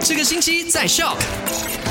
这个星期在 Shock。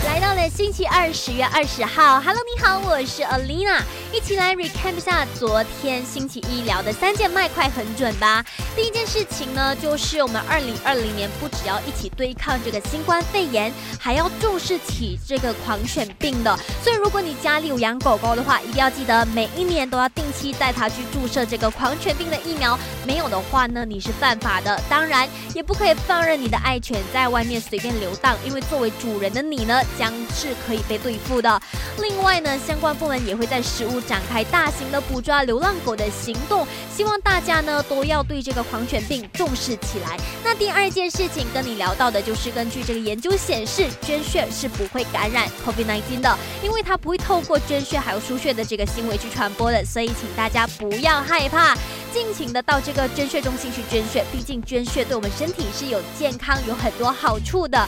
来到星期二，十月二十号。Hello，你好，我是 Alina，一起来 recap 一下昨天星期一聊的三件麦快很准吧。第一件事情呢，就是我们二零二零年不只要一起对抗这个新冠肺炎，还要重视起这个狂犬病的。所以如果你家里有养狗狗的话，一定要记得每一年都要定期带它去注射这个狂犬病的疫苗。没有的话呢，你是犯法的。当然，也不可以放任你的爱犬在外面随便流荡，因为作为主人的你呢，将是可以被对付的。另外呢，相关部门也会在食物展开大型的捕抓流浪狗的行动，希望大家呢都要对这个狂犬病重视起来。那第二件事情跟你聊到的就是，根据这个研究显示，捐血是不会感染 COVID-19 的，因为它不会透过捐血还有输血的这个行为去传播的，所以请大家不要害怕，尽情的到这个捐血中心去捐血，毕竟捐血对我们身体是有健康有很多好处的。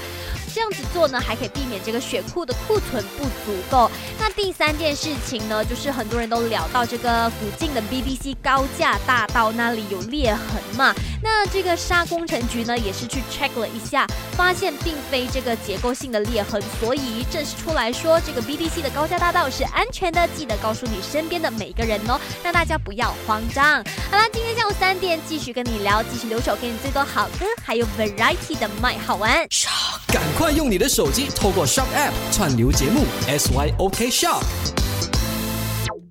这样子做呢，还可以避免这个血库的库存不足够。那第三件事情呢，就是很多人都聊到这个附近的 BBC 高架大道那里有裂痕嘛。那这个沙工程局呢，也是去 check 了一下，发现并非这个结构性的裂痕，所以正式出来说这个 BBC 的高架大道是安全的。记得告诉你身边的每一个人哦，让大家不要慌张。好啦，今天下午三点继续跟你聊，继续留守给你最多好歌，还有 variety 的麦好玩。赶快用你的手机透过 Shop App 串流节目 SYOK Shop。